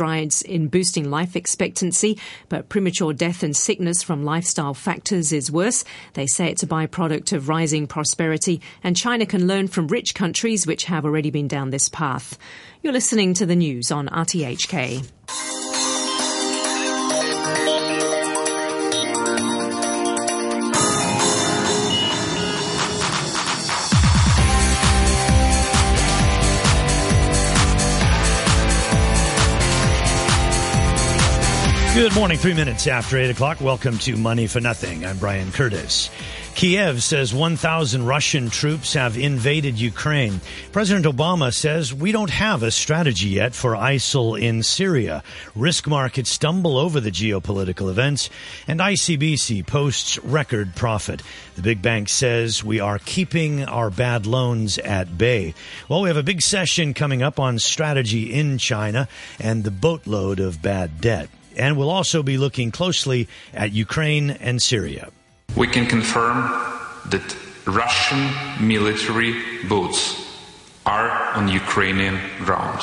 strides in boosting life expectancy, but premature death and sickness from lifestyle factors is worse. They say it's a byproduct of rising prosperity, and China can learn from rich countries which have already been down this path. You're listening to the news on RTHK. Good morning, three minutes after 8 o'clock. Welcome to Money for Nothing. I'm Brian Curtis. Kiev says 1,000 Russian troops have invaded Ukraine. President Obama says we don't have a strategy yet for ISIL in Syria. Risk markets stumble over the geopolitical events, and ICBC posts record profit. The big bank says we are keeping our bad loans at bay. Well, we have a big session coming up on strategy in China and the boatload of bad debt and we'll also be looking closely at Ukraine and Syria. We can confirm that Russian military boats are on Ukrainian ground.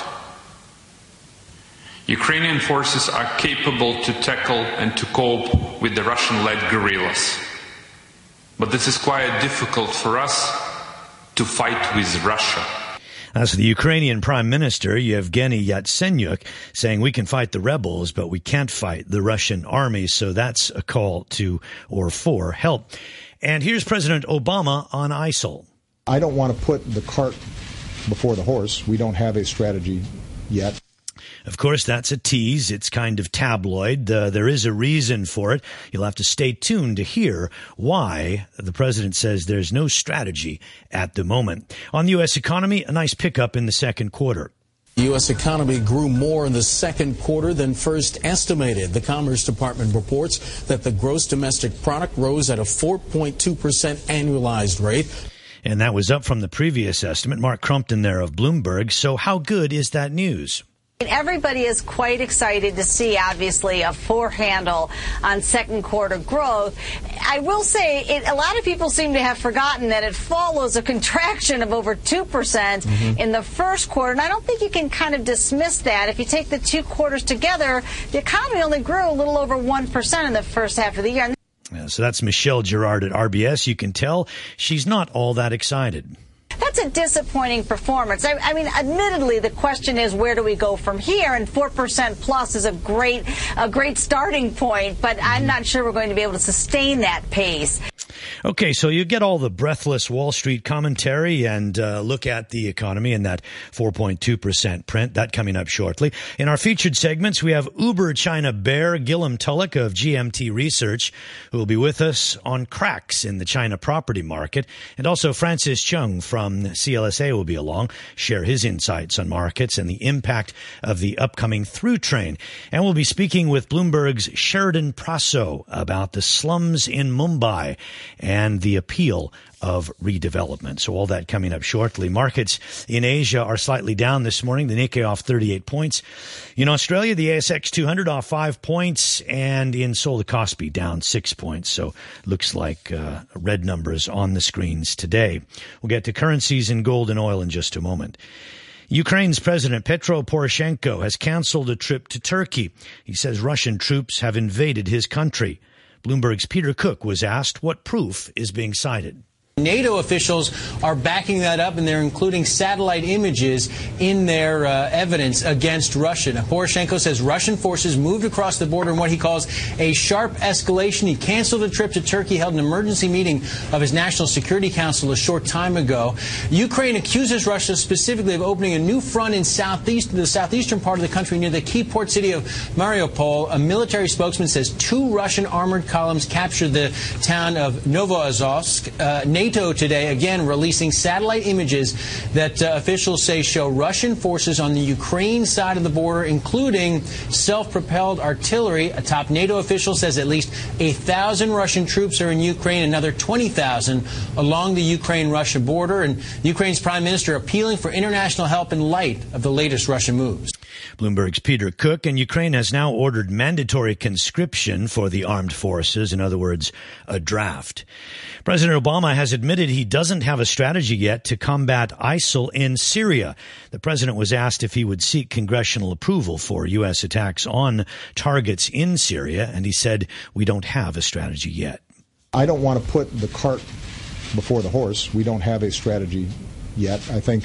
Ukrainian forces are capable to tackle and to cope with the Russian led guerrillas. But this is quite difficult for us to fight with Russia. As the Ukrainian Prime Minister Yevgeny Yatsenyuk saying we can fight the rebels, but we can't fight the Russian army. So that's a call to or for help. And here's President Obama on ISIL. I don't want to put the cart before the horse. We don't have a strategy yet. Of course, that's a tease. It's kind of tabloid. Uh, there is a reason for it. You'll have to stay tuned to hear why the president says there's no strategy at the moment. On the U.S. economy, a nice pickup in the second quarter. The U.S. economy grew more in the second quarter than first estimated. The Commerce Department reports that the gross domestic product rose at a 4.2% annualized rate. And that was up from the previous estimate. Mark Crumpton there of Bloomberg. So, how good is that news? Everybody is quite excited to see, obviously, a four handle on second quarter growth. I will say, it, a lot of people seem to have forgotten that it follows a contraction of over 2% mm-hmm. in the first quarter. And I don't think you can kind of dismiss that. If you take the two quarters together, the economy only grew a little over 1% in the first half of the year. Yeah, so that's Michelle Girard at RBS. You can tell she's not all that excited that's a disappointing performance. I, I, mean, admittedly, the question is where do we go from here? And four percent plus is a great, a great starting point, but I'm not sure we're going to be able to sustain that pace. Okay, so you get all the breathless Wall Street commentary and uh, look at the economy and that 4.2% print. That coming up shortly. In our featured segments, we have Uber China Bear Gillem Tulloch of GMT Research, who will be with us on cracks in the China property market. And also Francis Cheung from CLSA will be along, share his insights on markets and the impact of the upcoming through train. And we'll be speaking with Bloomberg's Sheridan Prasso about the slums in Mumbai and the appeal of redevelopment. So all that coming up shortly. Markets in Asia are slightly down this morning. The Nikkei off 38 points. In Australia, the ASX 200 off five points and in Seoul, the Kospi down six points. So looks like uh, red numbers on the screens today. We'll get to currencies and gold and oil in just a moment. Ukraine's President Petro Poroshenko has canceled a trip to Turkey. He says Russian troops have invaded his country. Bloomberg's Peter Cook was asked what proof is being cited. NATO officials are backing that up, and they're including satellite images in their uh, evidence against Russia. Now, Poroshenko says Russian forces moved across the border in what he calls a sharp escalation. He canceled a trip to Turkey, held an emergency meeting of his National Security Council a short time ago. Ukraine accuses Russia specifically of opening a new front in southeast, the southeastern part of the country near the key port city of Mariupol. A military spokesman says two Russian armored columns captured the town of Novoazovsk. Uh, NATO today, again, releasing satellite images that uh, officials say show Russian forces on the Ukraine side of the border, including self propelled artillery. A top NATO official says at least a thousand Russian troops are in Ukraine, another 20,000 along the Ukraine Russia border. And Ukraine's prime minister appealing for international help in light of the latest Russian moves. Bloomberg's Peter Cook and Ukraine has now ordered mandatory conscription for the armed forces. In other words, a draft. President Obama has admitted he doesn't have a strategy yet to combat ISIL in Syria. The president was asked if he would seek congressional approval for U.S. attacks on targets in Syria, and he said, we don't have a strategy yet. I don't want to put the cart before the horse. We don't have a strategy yet. I think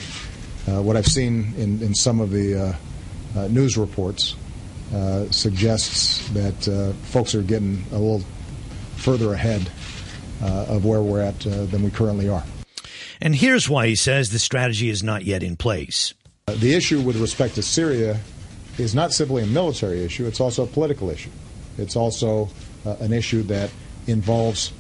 uh, what I've seen in, in some of the uh, news reports uh, suggests that uh, folks are getting a little further ahead uh, of where we're at than we currently are. And here's why he says the strategy is not yet in place. the issue with respect to Syria is not simply a military issue, it's also a political issue. It's also an issue that involves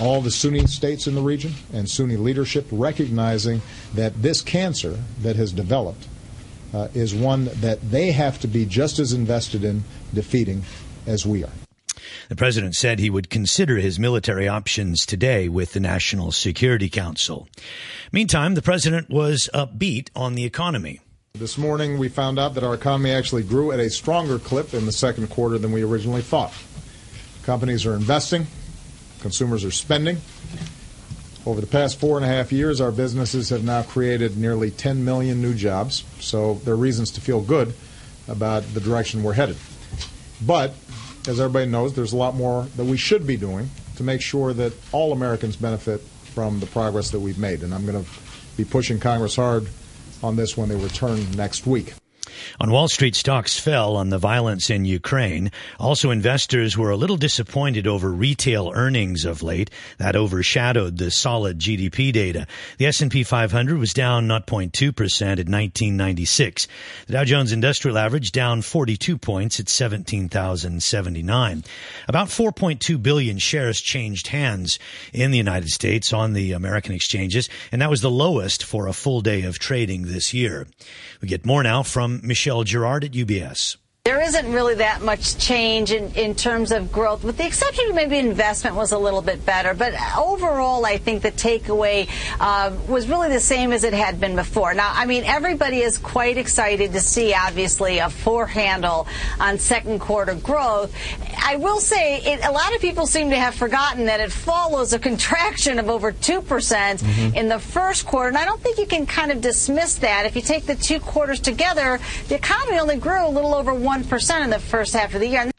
all the Sunni states in the region and Sunni leadership recognizing that this cancer that has developed uh, is one that they have to be just as invested in defeating as we are. The president said he would consider his military options today with the National Security Council. Meantime, the president was upbeat on the economy. This morning, we found out that our economy actually grew at a stronger clip in the second quarter than we originally thought. Companies are investing, consumers are spending. Over the past four and a half years, our businesses have now created nearly 10 million new jobs, so there are reasons to feel good about the direction we're headed. But, as everybody knows, there's a lot more that we should be doing to make sure that all Americans benefit from the progress that we've made. And I'm going to be pushing Congress hard on this when they return next week. On Wall Street, stocks fell on the violence in Ukraine. Also, investors were a little disappointed over retail earnings of late. That overshadowed the solid GDP data. The S&P 500 was down 0.2% at 1996. The Dow Jones Industrial Average down 42 points at 17,079. About 4.2 billion shares changed hands in the United States on the American exchanges, and that was the lowest for a full day of trading this year. We get more now from Michelle Girard at UBS. There isn't really that much change in, in terms of growth, with the exception of maybe investment was a little bit better. But overall, I think the takeaway uh, was really the same as it had been before. Now, I mean, everybody is quite excited to see, obviously, a four handle on second quarter growth. I will say, it, a lot of people seem to have forgotten that it follows a contraction of over 2% mm hmm in the first quarter. And I don't think you can kind of dismiss that. If you take the two quarters together, the economy only grew a little over 1 1% in the first half of the year.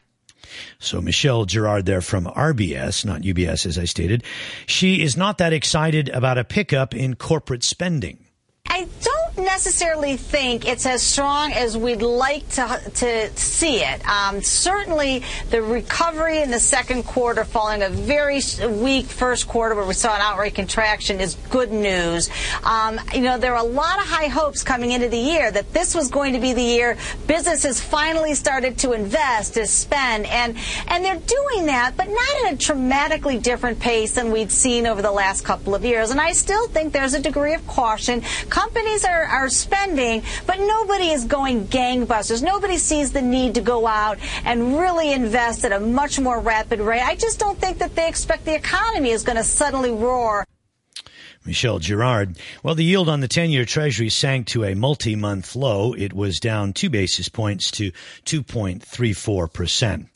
So Michelle Girard there from RBS, not UBS as I stated. She is not that excited about a pickup in corporate spending. I don't necessarily think it's as strong as we'd like to, to see it. Um, certainly, the recovery in the second quarter following a very weak first quarter where we saw an outright contraction is good news. Um, you know, there are a lot of high hopes coming into the year that this was going to be the year businesses finally started to invest, to spend, and, and they're doing that, but not at a dramatically different pace than we've seen over the last couple of years. And I still think there's a degree of caution. Companies are are, spending, but nobody is going gangbusters. Nobody sees the need to go out and really invest at a much more rapid rate. I just don't think that they expect the economy is going to suddenly roar. Michelle Girard. Well, the yield on the 10 year treasury sank to a multi month low. It was down two basis points to 2.34%.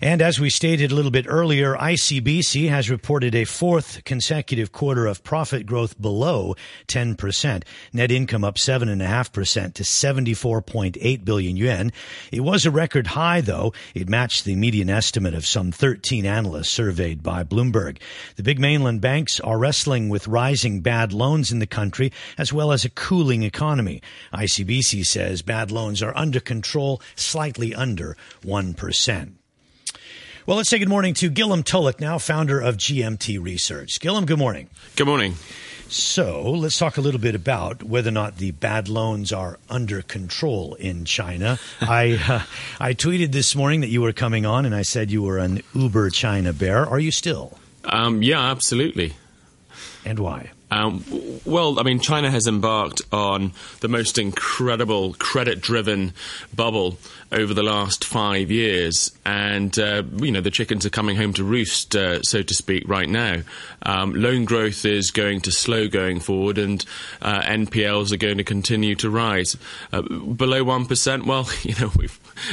And as we stated a little bit earlier, ICBC has reported a fourth consecutive quarter of profit growth below 10%. Net income up 7.5% to 74.8 billion yuan. It was a record high, though. It matched the median estimate of some 13 analysts surveyed by Bloomberg. The big mainland banks are wrestling with rising bad loans in the country as well as a cooling economy. ICBC says bad loans are under control, slightly under 1%. Well, let's say good morning to Gillem Tulloch, now founder of GMT Research. Gillem, good morning. Good morning. So let's talk a little bit about whether or not the bad loans are under control in China. I uh, I tweeted this morning that you were coming on, and I said you were an Uber China bear. Are you still? Um, yeah, absolutely. And why? Um, well, I mean, China has embarked on the most incredible credit driven bubble over the last five years. And, uh, you know, the chickens are coming home to roost, uh, so to speak, right now. Um, loan growth is going to slow going forward, and uh, NPLs are going to continue to rise. Uh, below 1%, well, you know,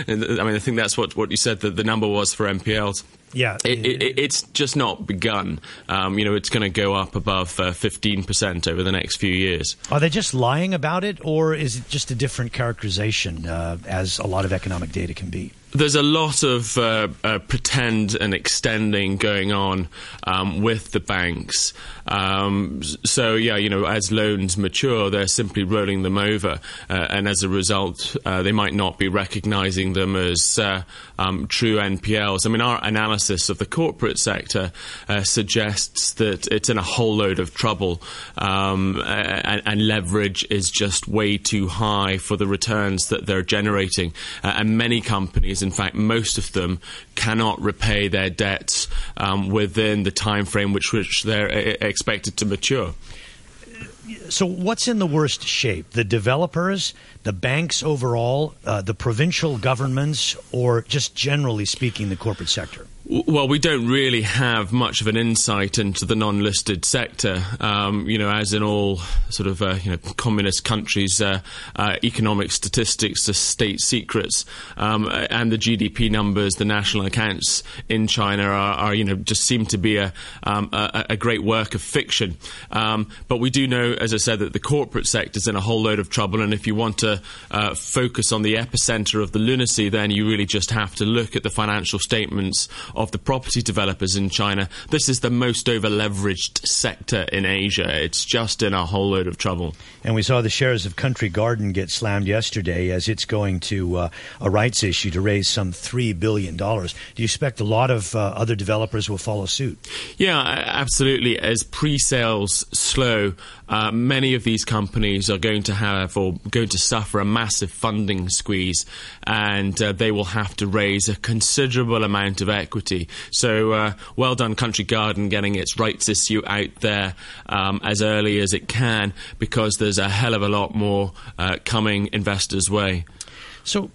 I mean, I think that's what, what you said that the number was for NPLs. Yeah, it, it, it's just not begun. Um, you know, it's going to go up above uh, fifteen percent over the next few years. Are they just lying about it, or is it just a different characterization, uh, as a lot of economic data can be? There's a lot of uh, uh, pretend and extending going on um, with the banks. Um, so yeah, you know, as loans mature, they're simply rolling them over, uh, and as a result, uh, they might not be recognizing them as uh, um, true NPLs. I mean, our analysis of the corporate sector uh, suggests that it's in a whole load of trouble, um, and, and, leverage is just way too high for the returns that they're generating, and many companies in fact, most of them cannot repay their debts um, within the time frame which, which they're uh, expected to mature. So, what's in the worst shape? The developers, the banks overall, uh, the provincial governments, or just generally speaking, the corporate sector? Well, we don't really have much of an insight into the non-listed sector. Um, you know, as in all sort of uh, you know communist countries, uh, uh, economic statistics are state secrets, um, and the GDP numbers, the national accounts in China are, are you know just seem to be a, um, a, a, great work of fiction. Um, but we do know, as I said, that the corporate sector is in a whole load of trouble, and if you want to uh, focus on the epicenter of the lunacy, then you really just have to look at the financial statements of the property developers in China. This is the most over leveraged sector in Asia. It's just in a whole load of trouble. And we saw the shares of Country Garden get slammed yesterday as it's going to uh, a rights issue to raise some $3 billion. Do you expect a lot of uh, other developers will follow suit? Yeah, absolutely. As pre sales slow, uh, many of these companies are going to have or going to suffer a massive funding squeeze, and uh, they will have to raise a considerable amount of equity. So, uh, well done, Country Garden, getting its rights issue out there um, as early as it can, because there's a hell of a lot more uh, coming investors' way. So,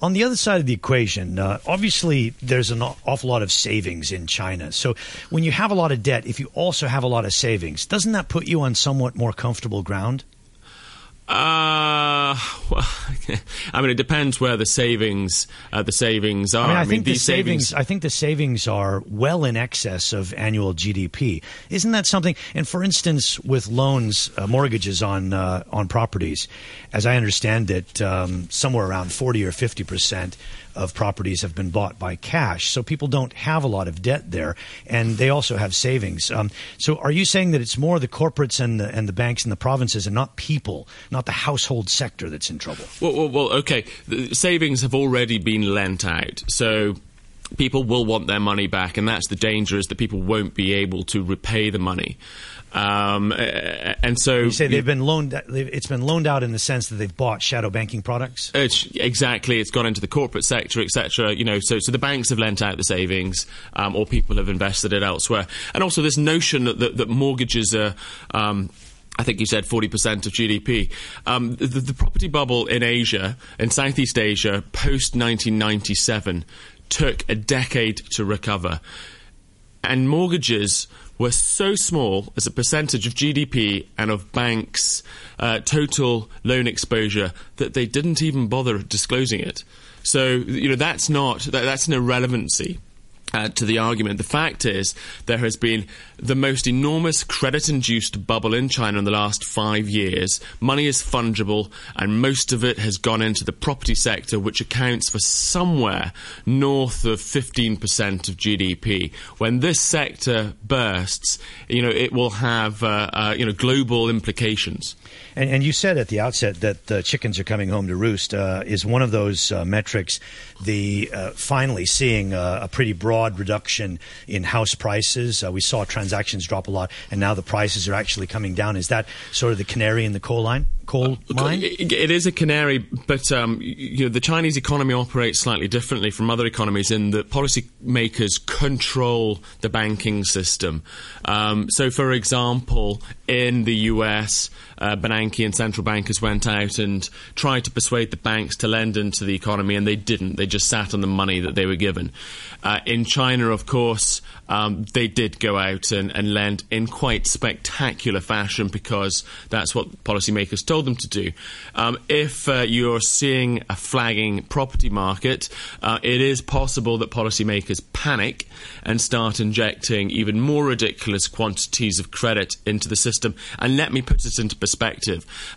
on the other side of the equation, uh, obviously there's an awful lot of savings in China. So when you have a lot of debt, if you also have a lot of savings, doesn't that put you on somewhat more comfortable ground? Uh, well, I mean, it depends where the savings uh, the savings are. I mean, I, I think mean, the savings, savings, I think the savings are well in excess of annual GDP. Isn't that something? And for instance, with loans, uh, mortgages on uh, on properties, as I understand it, um, somewhere around forty or fifty percent of properties have been bought by cash. So people don't have a lot of debt there, and they also have savings. Um, so are you saying that it's more the corporates and the, and the banks and the provinces and not people, not the household sector that's in trouble? Well, well, well okay. The savings have already been lent out. So people will want their money back, and that's the danger is that people won't be able to repay the money. Um, and so you say they've been loaned. It's been loaned out in the sense that they've bought shadow banking products. It's, exactly, it's gone into the corporate sector, etc. You know, so so the banks have lent out the savings, um, or people have invested it elsewhere. And also this notion that that, that mortgages are. Um, I think you said 40% of GDP. Um, the, the, property bubble in Asia, in Southeast Asia, post 1997, took a decade to recover. And mortgages were so small as a percentage of GDP and of banks' uh, total loan exposure that they didn't even bother disclosing it. So, you know, that's not, that, that's an irrelevancy uh, to the argument. The fact is, there has been the most enormous credit induced bubble in China in the last five years. Money is fungible, and most of it has gone into the property sector, which accounts for somewhere north of 15% of GDP. When this sector bursts, you know, it will have uh, uh, you know, global implications. And, and, you said at the outset that the chickens are coming home to roost uh, is one of those uh, metrics. The uh, finally seeing a pretty broad broad reduction in house prices. Uh, we saw transactions drop a lot, and now the prices are actually coming down. Is that sort of the canary in the coal line? Coal uh, mine? It is a canary, but um, you know the Chinese economy operates slightly differently from other economies in that policymakers control the banking system. Um, so, for example, in the U.S uh, Bernanke and central bankers went out and tried to persuade the banks to lend into the economy, and they didn't. They just sat on the money that they were given. Uh, in China, of course, um, they did go out and, and, lend in quite spectacular fashion because that's what policymakers told them to do. Um, if uh, you're seeing a flagging property market, uh, it is possible that policymakers panic and start injecting even more ridiculous quantities of credit into the system. And let me put it into perspective.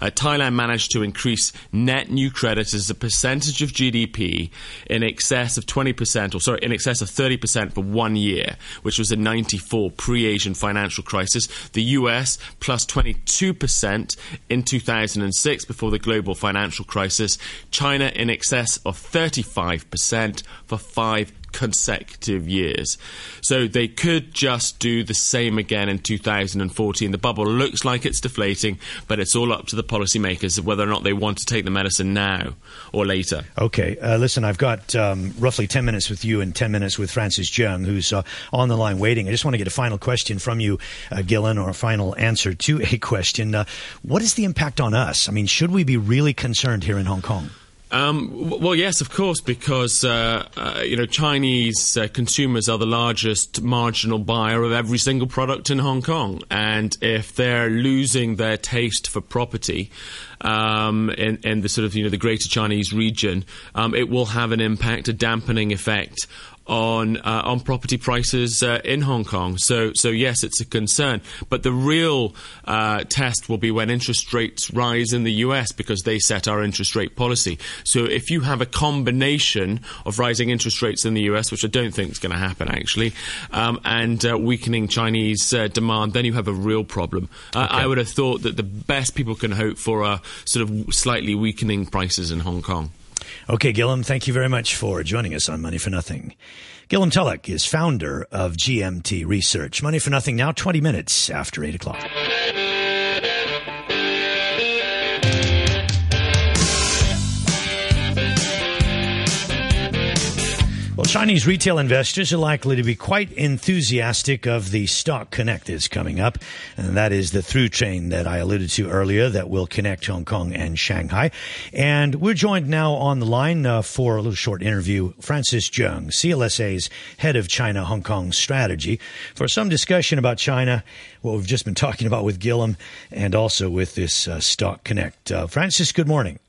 Uh, Thailand managed to increase net new credit as a percentage of GDP in excess of 20%, or sorry, in excess of 30% for one year, which was in 94 pre-Asian financial crisis. The US plus 22% in 2006 before the global financial crisis. China in excess of 35% for five consecutive years. So they could just do the same again in 2014. The bubble looks like it's deflating, but it's all up to the policymakers of whether or not they want to take the medicine now or later. Okay, uh, listen, I've got um, roughly 10 minutes with you and 10 minutes with Francis Cheung, who's uh, on the line waiting. I just want to get a final question from you, uh, Gillem, or a final answer to a question. Uh, what is the impact on us? I mean, should we be really concerned here in Hong Kong? Um, well, yes, of course, because uh, uh, you know Chinese uh, consumers are the largest marginal buyer of every single product in Hong Kong, and if they're losing their taste for property um, in, in, the sort of you know the Greater Chinese region, um, it will have an impact, a dampening effect on uh, on property prices uh, in Hong Kong. So so yes, it's a concern. But the real uh, test will be when interest rates rise in the U.S. because they set our interest rate policy. So if you have a combination of rising interest rates in the U.S., which I don't think is going to happen actually, um, and uh, weakening Chinese uh, demand, then you have a real problem. Uh, okay. I would have thought that the best people can hope for are sort of slightly weakening prices in Hong Kong. Okay, Gillem, thank you very much for joining us on Money for Nothing. Gillem Tulloch is founder of GMT Research. Money for Nothing now 20 minutes after 8 o'clock. Well, Chinese retail investors are likely to be quite enthusiastic of the Stock Connect that's coming up. And that is the through train that I alluded to earlier that will connect Hong Kong and Shanghai. And we're joined now on the line uh, for a little short interview. Francis Cheung, CLSA's head of China Hong Kong strategy, for some discussion about China, what we've just been talking about with Gillem, and also with this uh, Stock Connect. Uh, Francis, good morning.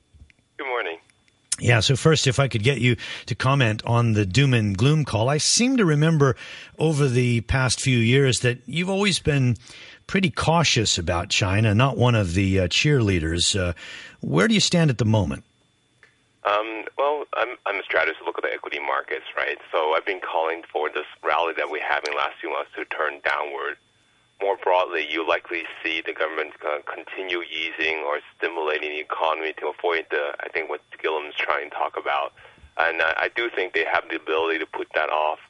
Yeah, so first, if I could get you to comment on the doom and gloom call. I seem to remember over the past few years that you've always been pretty cautious about China, not one of the uh, cheerleaders. Uh, where do you stand at the moment? Um, well, I'm, I'm a strategist look at the equity markets, right? So I've been calling for this rally that we have in the last few months to turn downward more broadly, you likely see the government uh, continue easing or stimulating the economy to avoid the, I think, what Gillem's trying to talk about. And uh, I do think they have the ability to put that off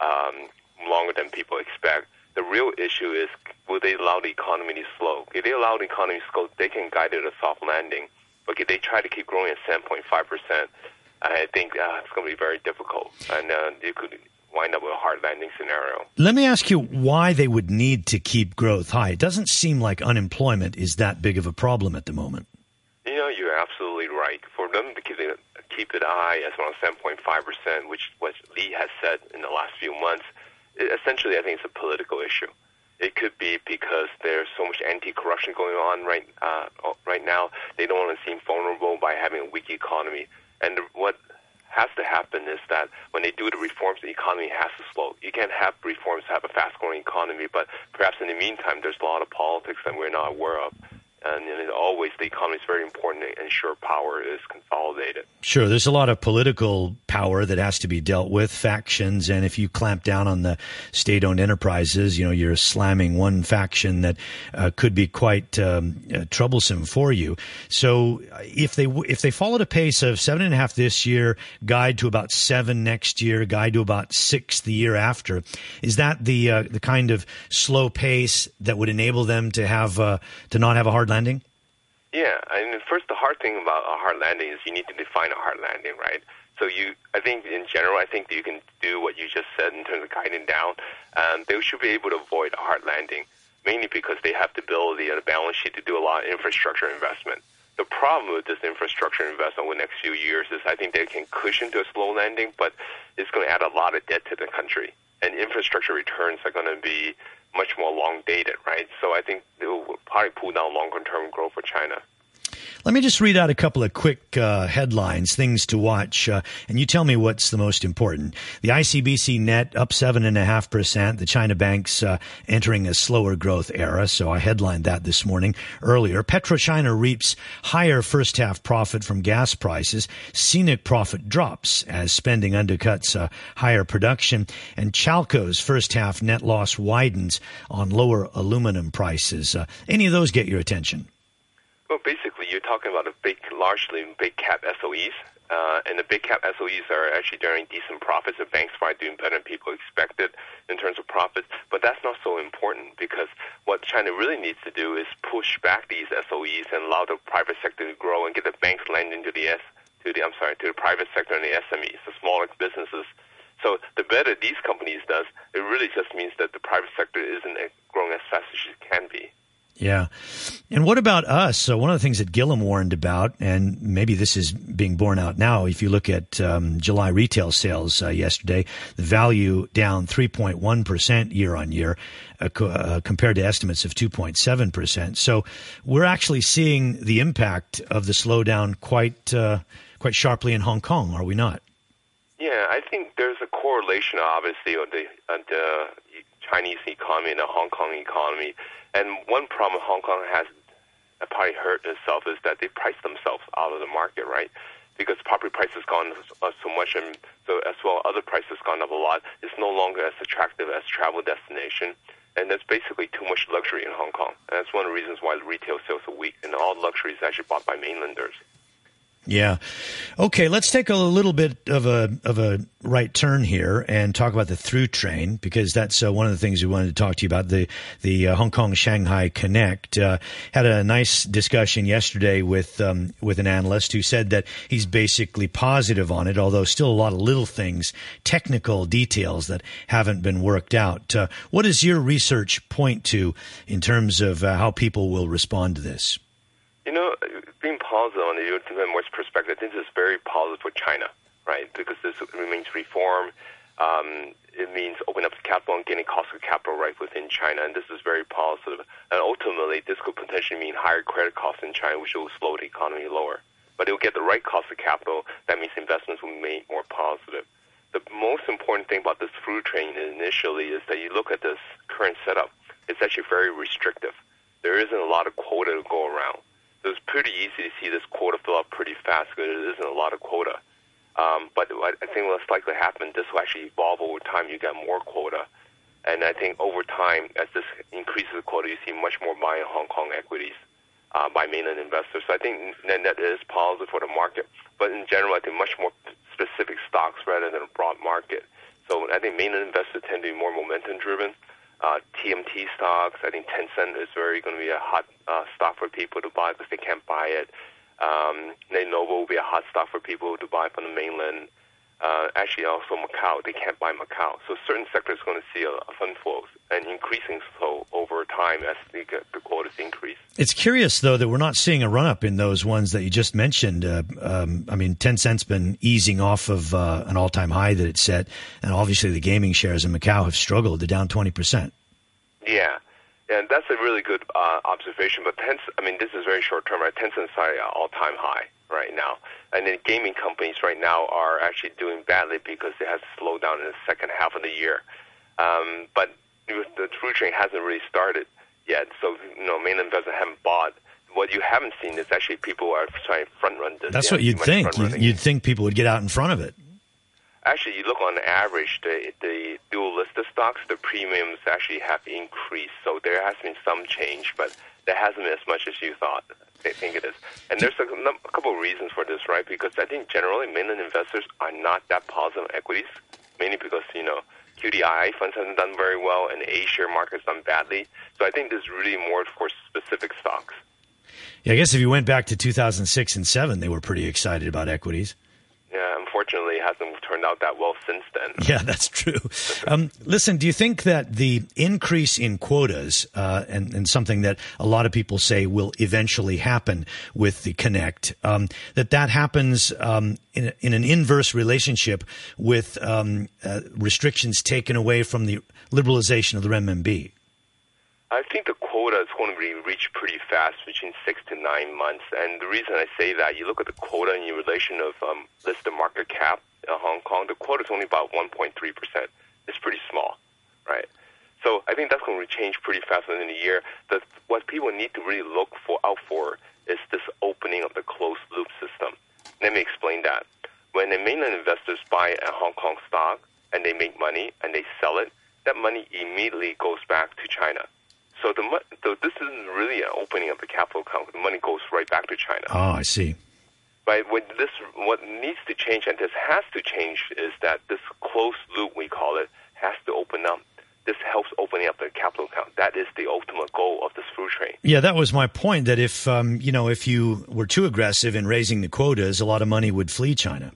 um, longer than people expect. The real issue is will they allow the economy to slow? If they allow the economy to slow, they can guide it a soft landing. But if they try to keep growing at 7.5%, I think uh, it's going to be very difficult. And uh, you could wind up with a hard landing scenario. Let me ask you why they would need to keep growth high. It doesn't seem like unemployment is that big of a problem at the moment. You know, you're absolutely right. For them to keep it, keep it high as around 7.5%, which what Lee has said in the last few months, it, essentially I think it's a political issue. It could be because there's so much anti-corruption going on right uh, right now. They don't want to seem vulnerable by having a weak economy. And what has to happen is that when they do the reforms, the economy has to slow. You can't have reforms have a fast-growing economy, but perhaps in the meantime, there's a lot of politics that we're not aware of. And, always the economy is very important to ensure power is consolidated. Sure, there's a lot of political power that has to be dealt with, factions, and if you clamp down on the state-owned enterprises, you know you're slamming one faction that uh, could be quite um, uh, troublesome for you. So if they if they followed a pace of seven and a half this year, guide to about seven next year, guide to about six the year after, is that the uh, the kind of slow pace that would enable them to have uh, to not have a hard landing? Yeah, I mean, first, the hard thing about a hard landing is you need to define a hard landing, right? So you, I think in general, I think that you can do what you just said in terms of guiding down. Um, they should be able to avoid a hard landing, mainly because they have the ability and the balance sheet to do a lot of infrastructure investment. The problem with this infrastructure investment over the next few years is I think they can cushion to a slow landing, but it's going to add a lot of debt to the country. And infrastructure returns are going to be dated, right? So I think it will probably pull down longer term growth for China. Let me just read out a couple of quick uh, headlines, things to watch, uh, and you tell me what's the most important. The ICBC net up seven and a half percent. The China banks uh, entering a slower growth era. So I headlined that this morning earlier. PetroChina reaps higher first half profit from gas prices. CNOOC profit drops as spending undercuts uh, higher production, and Chalco's first half net loss widens on lower aluminum prices. Uh, any of those get your attention? Well, basically, you're talking about a big, largely big cap SOEs, uh, and the big cap SOEs are actually generating decent profits. The banks are doing better than people expected in terms of profits, but that's not so important because what China really needs to do is push back these SOEs and allow the private sector to grow and get the banks lending to the S to the I'm sorry to the private sector and the SMEs, the smaller businesses. So the better these companies does, it really just means that the private sector isn't growing as fast as it can be. Yeah. And what about us? So one of the things that Gillem warned about, and maybe this is being borne out now, if you look at um, July retail sales uh, yesterday, the value down 3.1% year on year uh, uh, compared to estimates of 2.7%. So we're actually seeing the impact of the slowdown quite, uh, quite sharply in Hong Kong, are we not? Yeah, I think there's a correlation, obviously, of the, the Chinese economy and the Hong Kong economy. And one problem Hong Kong has probably hurt itself is that they price themselves out of the market, right? Because property prices gone up uh, so much, and so as well other prices gone up a lot. It's no longer as attractive as travel destination, and there's basically too much luxury in Hong Kong. And that's one of the reasons why retail sales are weak, and all luxury is actually bought by mainlanders. Yeah. Okay, let's take a little bit of a of a right turn here and talk about the through train because that's uh, one of the things we wanted to talk to you about. The the uh, Hong Kong Shanghai Connect uh, had a nice discussion yesterday with um, with an analyst who said that he's basically positive on it, although still a lot of little things, technical details that haven't been worked out. Uh, what does your research point to in terms of uh, how people will respond to this? You know, being positive on the U.S. perspective, I think this is very positive for China, right? Because this remains reform. Um, it means opening up capital and getting cost of capital right within China, and this is very positive. And ultimately, this could potentially mean higher credit costs in China, which will slow the economy lower. But it will get the right cost of capital. That means investments will be made more positive. The most important thing about this through train initially is that you look at this current setup. It's actually very restrictive. There isn't a lot of quota to go around. So it's pretty easy to see this quota fill up pretty fast because there isn't a lot of quota. Um, but I think what's likely to happen, this will actually evolve over time. You get more quota. And I think over time, as this increases the quota, you see much more buying Hong Kong equities uh, by mainland investors. So I think that, that is positive for the market. But in general, I think much more specific stocks rather than a broad market. So I think mainland investors tend to be more momentum driven uh, TMT stocks. I think Tencent is very going to be a hot uh, stock for people to buy because they can't buy it. Um, Lenovo will be a hot stock for people to buy from the mainland. Uh, actually, also Macau, they can't buy Macau. So certain sectors are going to see a, a fund flows and increasing so over time as the, the quotas increase. It's curious, though, that we're not seeing a run up in those ones that you just mentioned. Uh, um, I mean, Tencent's been easing off of uh, an all time high that it set, and obviously the gaming shares in Macau have struggled. They're down 20%. Yeah. And that's a really good uh, observation. But Tencent, I mean, this is very short term, right? Tencent's at all time high right now. And then gaming companies right now are actually doing badly because it has slowed down in the second half of the year. Um, but the through train hasn't really started yet. So, you know, mainland investors haven't bought what you haven't seen is actually people are trying to front run this. That's what you'd think. You'd, you'd think people would get out in front of it. Actually, you look on average, the, the dual listed stocks, the premiums actually have increased. So there has been some change, but there hasn't been as much as you thought. I think it is. And there's a, a couple of reasons for this, right? Because I think generally mainland investors are not that positive on equities, mainly because, you know, QDII funds haven't done very well and A share market's done badly. So I think this is really more for specific stocks. Yeah, I guess if you went back to 2006 and 7, they were pretty excited about equities. Yeah, unfortunately, it hasn't turned out that well since then. Yeah, that's true. Um, listen, do you think that the increase in quotas, uh, and, and something that a lot of people say will eventually happen with the Connect, um, that that happens um, in, in an inverse relationship with um, uh, restrictions taken away from the liberalization of the renminbi? I think the quota is going to be reached pretty fast, between six to nine months. And the reason I say that, you look at the quota in relation of um, listed market cap in Hong Kong, the quota is only about 1.3%. It's pretty small, right? So I think that's going to change pretty fast within a year. The, what people need to really look for out for is this opening of the closed loop system. Let me explain that. When the mainland investors buy a Hong Kong stock and they make money and they sell it, that money immediately goes back to China. So the, so this isn't really an opening of the capital account. The money goes right back to China. Oh, I see. Right. What this what needs to change, and this has to change, is that this closed loop we call it has to open up. This helps opening up the capital account. That is the ultimate goal of this through train. Yeah, that was my point. That if um, you know, if you were too aggressive in raising the quotas, a lot of money would flee China,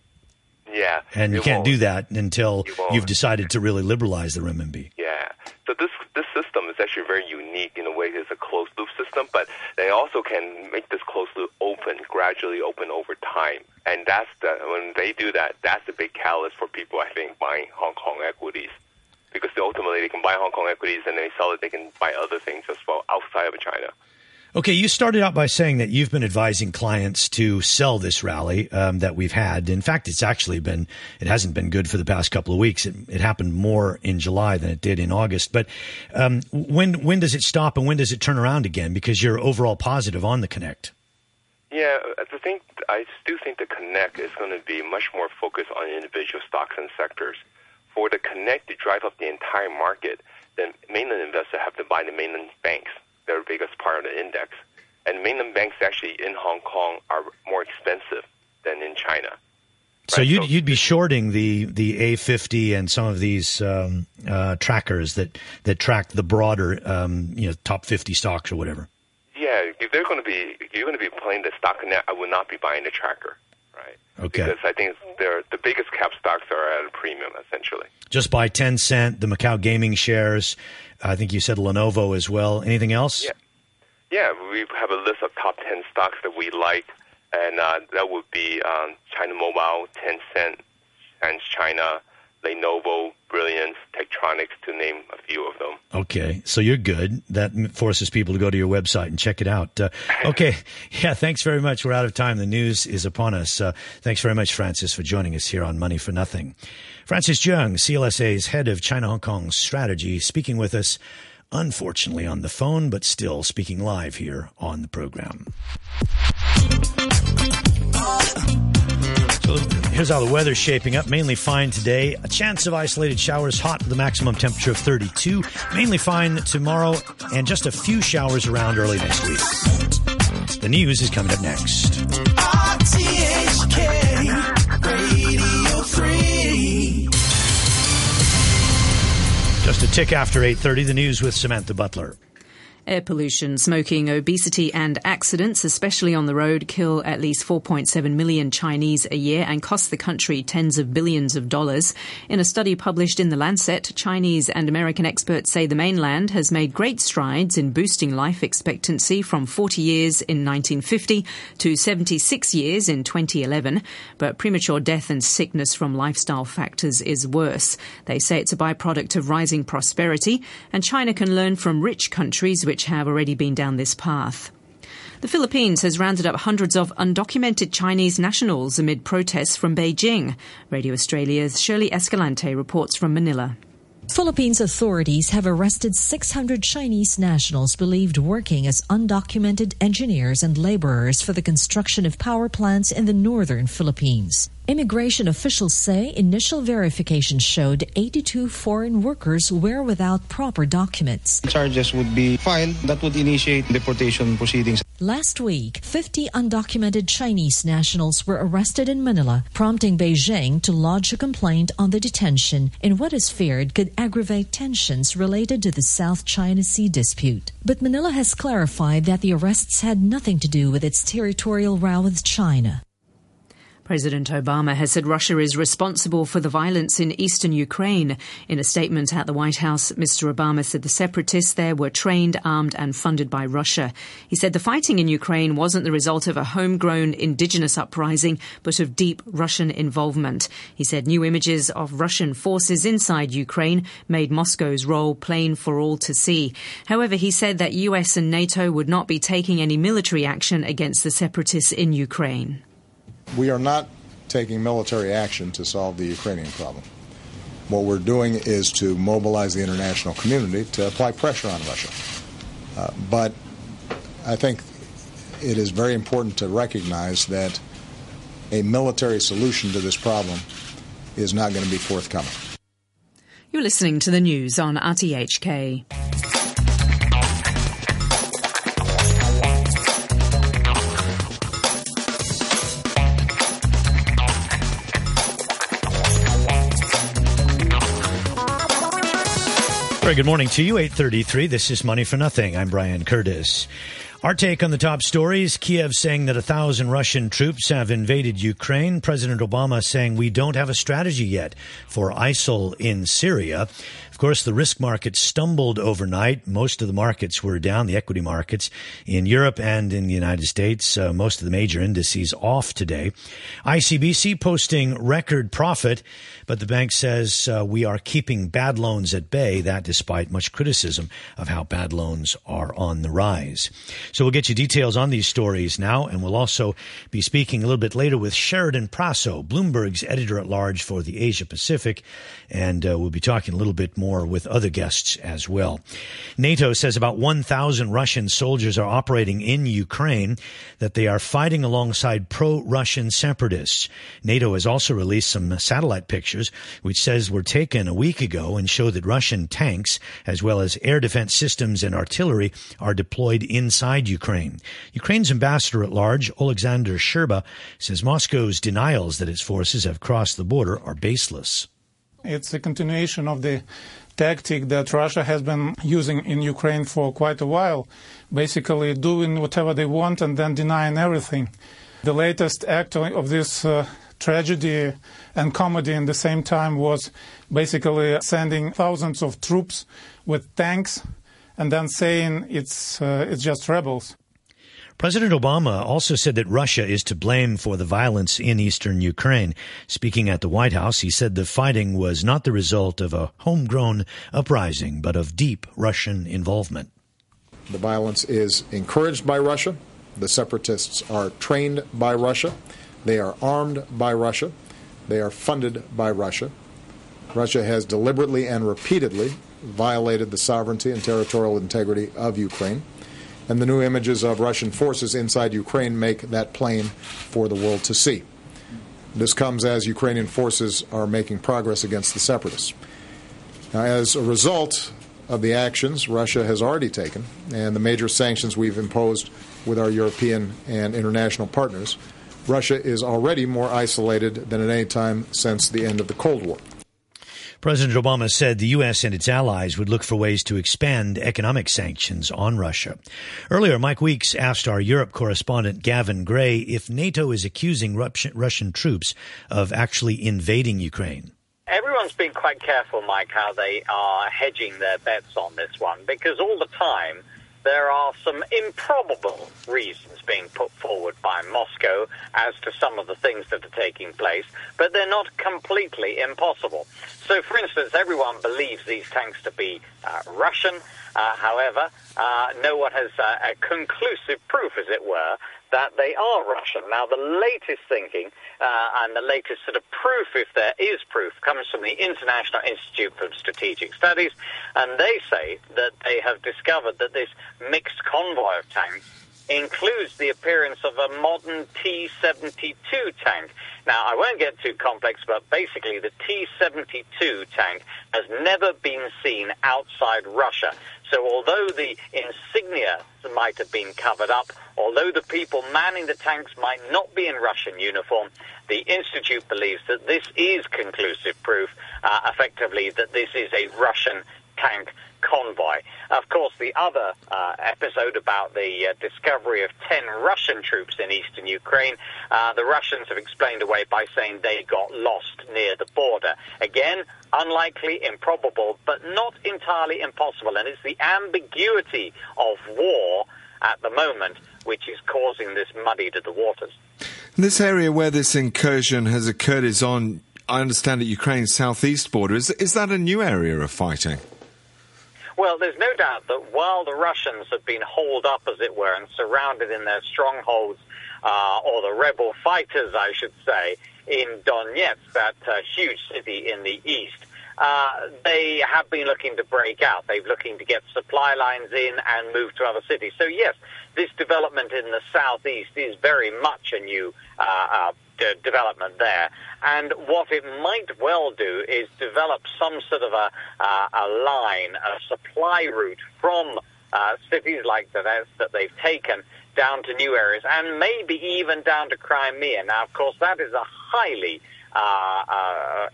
Yeah. and you can't won't. do that until you you've decided to really liberalize the renminbi. Yeah. So this this system is actually very unique in a way. It's a closed loop system, but they also can make this closed loop open, gradually open over time. And that's the when they do that, that's the big catalyst for people. I think buying Hong Kong equities. Because they ultimately they can buy Hong Kong equities and they sell it. They can buy other things as well outside of China. Okay, you started out by saying that you've been advising clients to sell this rally um, that we've had. In fact, it's actually been it hasn't been good for the past couple of weeks. It, it happened more in July than it did in August. But um, when when does it stop and when does it turn around again? Because you're overall positive on the Connect. Yeah, I think I do think the Connect is going to be much more focused on individual stocks and sectors. For the Connect to drive up the entire market, then mainland investors have to buy the mainland banks. They're the biggest part of the index, and mainland banks actually in Hong Kong are more expensive than in China. So you'd you'd be shorting the the A50 and some of these um, uh, trackers that that track the broader um, you know top 50 stocks or whatever. Yeah, if they're going to be if you're going to be playing the stock connect, I would not be buying the tracker, right? Okay. Because I think they're the biggest cap stocks are at a premium essentially. Just buy Tencent, the Macau gaming shares. I think you said Lenovo as well. Anything else? Yeah. Yeah, we have a list of top 10 stocks that we like, and uh, that would be um, China Mobile, Tencent, and China, Lenovo, Brilliance, Techtronic, to name a few of them. Okay, so you're good. That forces people to go to your website and check it out. Uh, okay, yeah, thanks very much. We're out of time. The news is upon us. Uh, thanks very much, Francis, for joining us here on Money for Nothing. Francis Cheung, CLSA's head of China Hong Kong strategy, speaking with us, unfortunately on the phone, but still speaking live here on the program. So here's how the weather's shaping up. Mainly fine today. A chance of isolated showers, hot with a maximum temperature of 32. Mainly fine tomorrow, and just a few showers around early next week. The news is coming up next. RTHK Radio 3. Just a tick after 8:30. The news with Samantha Butler. Air pollution, smoking, obesity, and accidents, especially on the road, kill at least 4.7 million Chinese a year and cost the country tens of billions of dollars. In a study published in The Lancet, Chinese and American experts say the mainland has made great strides in boosting life expectancy from 40 years in 1950 to 76 years in 2011. But premature death and sickness from lifestyle factors is worse. They say it's a byproduct of rising prosperity, and China can learn from rich countries which have already been down this path. The Philippines has rounded up hundreds of undocumented Chinese nationals amid protests from Beijing. Radio Australia's Shirley Escalante reports from Manila. Philippines authorities have arrested 600 Chinese nationals believed working as undocumented engineers and laborers for the construction of power plants in the northern Philippines. Immigration officials say initial verification showed 82 foreign workers were without proper documents. Charges would be filed that would initiate deportation proceedings. Last week, 50 undocumented Chinese nationals were arrested in Manila, prompting Beijing to lodge a complaint on the detention in what is feared could aggravate tensions related to the South China Sea dispute. But Manila has clarified that the arrests had nothing to do with its territorial row with China. President Obama has said Russia is responsible for the violence in eastern Ukraine. In a statement at the White House, Mr. Obama said the separatists there were trained, armed, and funded by Russia. He said the fighting in Ukraine wasn't the result of a homegrown indigenous uprising, but of deep Russian involvement. He said new images of Russian forces inside Ukraine made Moscow's role plain for all to see. However, he said that US and NATO would not be taking any military action against the separatists in Ukraine. We are not taking military action to solve the Ukrainian problem. What we're doing is to mobilize the international community to apply pressure on Russia. Uh, but I think it is very important to recognize that a military solution to this problem is not going to be forthcoming. You're listening to the news on RTHK. Very good morning to you. 833. This is Money for Nothing. I'm Brian Curtis. Our take on the top stories Kiev saying that a thousand Russian troops have invaded Ukraine. President Obama saying we don't have a strategy yet for ISIL in Syria. Of course, the risk market stumbled overnight. Most of the markets were down, the equity markets in Europe and in the United States. Uh, most of the major indices off today. ICBC posting record profit, but the bank says uh, we are keeping bad loans at bay. That despite much criticism of how bad loans are on the rise. So we'll get you details on these stories now, and we'll also be speaking a little bit later with Sheridan Prasso, Bloomberg's editor at large for the Asia Pacific, and uh, we'll be talking a little bit more with other guests as well. NATO says about 1,000 Russian soldiers are operating in Ukraine, that they are fighting alongside pro-Russian separatists. NATO has also released some satellite pictures, which says were taken a week ago and show that Russian tanks, as well as air defense systems and artillery, are deployed inside Ukraine. Ukraine's ambassador at large, Alexander Sherba, says Moscow's denials that its forces have crossed the border are baseless. It's a continuation of the tactic that Russia has been using in Ukraine for quite a while, basically doing whatever they want and then denying everything. The latest act of this uh, tragedy and comedy in the same time was basically sending thousands of troops with tanks and then saying it's uh, it's just rebels. President Obama also said that Russia is to blame for the violence in eastern Ukraine. Speaking at the White House, he said the fighting was not the result of a homegrown uprising, but of deep Russian involvement. The violence is encouraged by Russia. The separatists are trained by Russia. They are armed by Russia. They are funded by Russia. Russia has deliberately and repeatedly violated the sovereignty and territorial integrity of Ukraine and the new images of Russian forces inside Ukraine make that plain for the world to see. This comes as Ukrainian forces are making progress against the separatists. Now, as a result of the actions Russia has already taken and the major sanctions we've imposed with our European and international partners, Russia is already more isolated than at any time since the end of the Cold War. President Obama said the U.S. and its allies would look for ways to expand economic sanctions on Russia. Earlier, Mike Weeks asked our Europe correspondent Gavin Gray if NATO is accusing Russian troops of actually invading Ukraine. Everyone's been quite careful, Mike, how they are hedging their bets on this one because all the time there are some improbable reasons being put forward by Moscow as to some of the things that are taking place, but they're not completely impossible. So, for instance, everyone believes these tanks to be uh, Russian. Uh, however, uh, no one has uh, conclusive proof, as it were, that they are Russian. Now, the latest thinking uh, and the latest sort of proof, if there is proof, comes from the International Institute for Strategic Studies, and they say that they have discovered that this mixed convoy of tanks includes the appearance of a modern T-72 tank. Now, I won't get too complex, but basically the T-72 tank has never been seen outside Russia. So although the insignia might have been covered up, although the people manning the tanks might not be in Russian uniform, the Institute believes that this is conclusive proof, uh, effectively, that this is a Russian tank convoy. Of course, the other uh, episode about the uh, discovery of 10 Russian troops in eastern Ukraine, uh, the Russians have explained away by saying they got lost near the border. Again, unlikely, improbable, but not entirely impossible. And it's the ambiguity of war at the moment which is causing this muddy to the waters. This area where this incursion has occurred is on, I understand, at Ukraine's southeast border. Is, is that a new area of fighting? Well, there's no doubt that while the Russians have been holed up, as it were, and surrounded in their strongholds, uh, or the rebel fighters, I should say, in Donetsk, that uh, huge city in the east, uh, they have been looking to break out. They've looking to get supply lines in and move to other cities. So yes, this development in the southeast is very much a new uh, uh, d- development there. And what it might well do is develop some sort of a, uh, a line, a supply route from uh, cities like Donetsk that they've taken down to new areas, and maybe even down to Crimea. Now, of course, that is a highly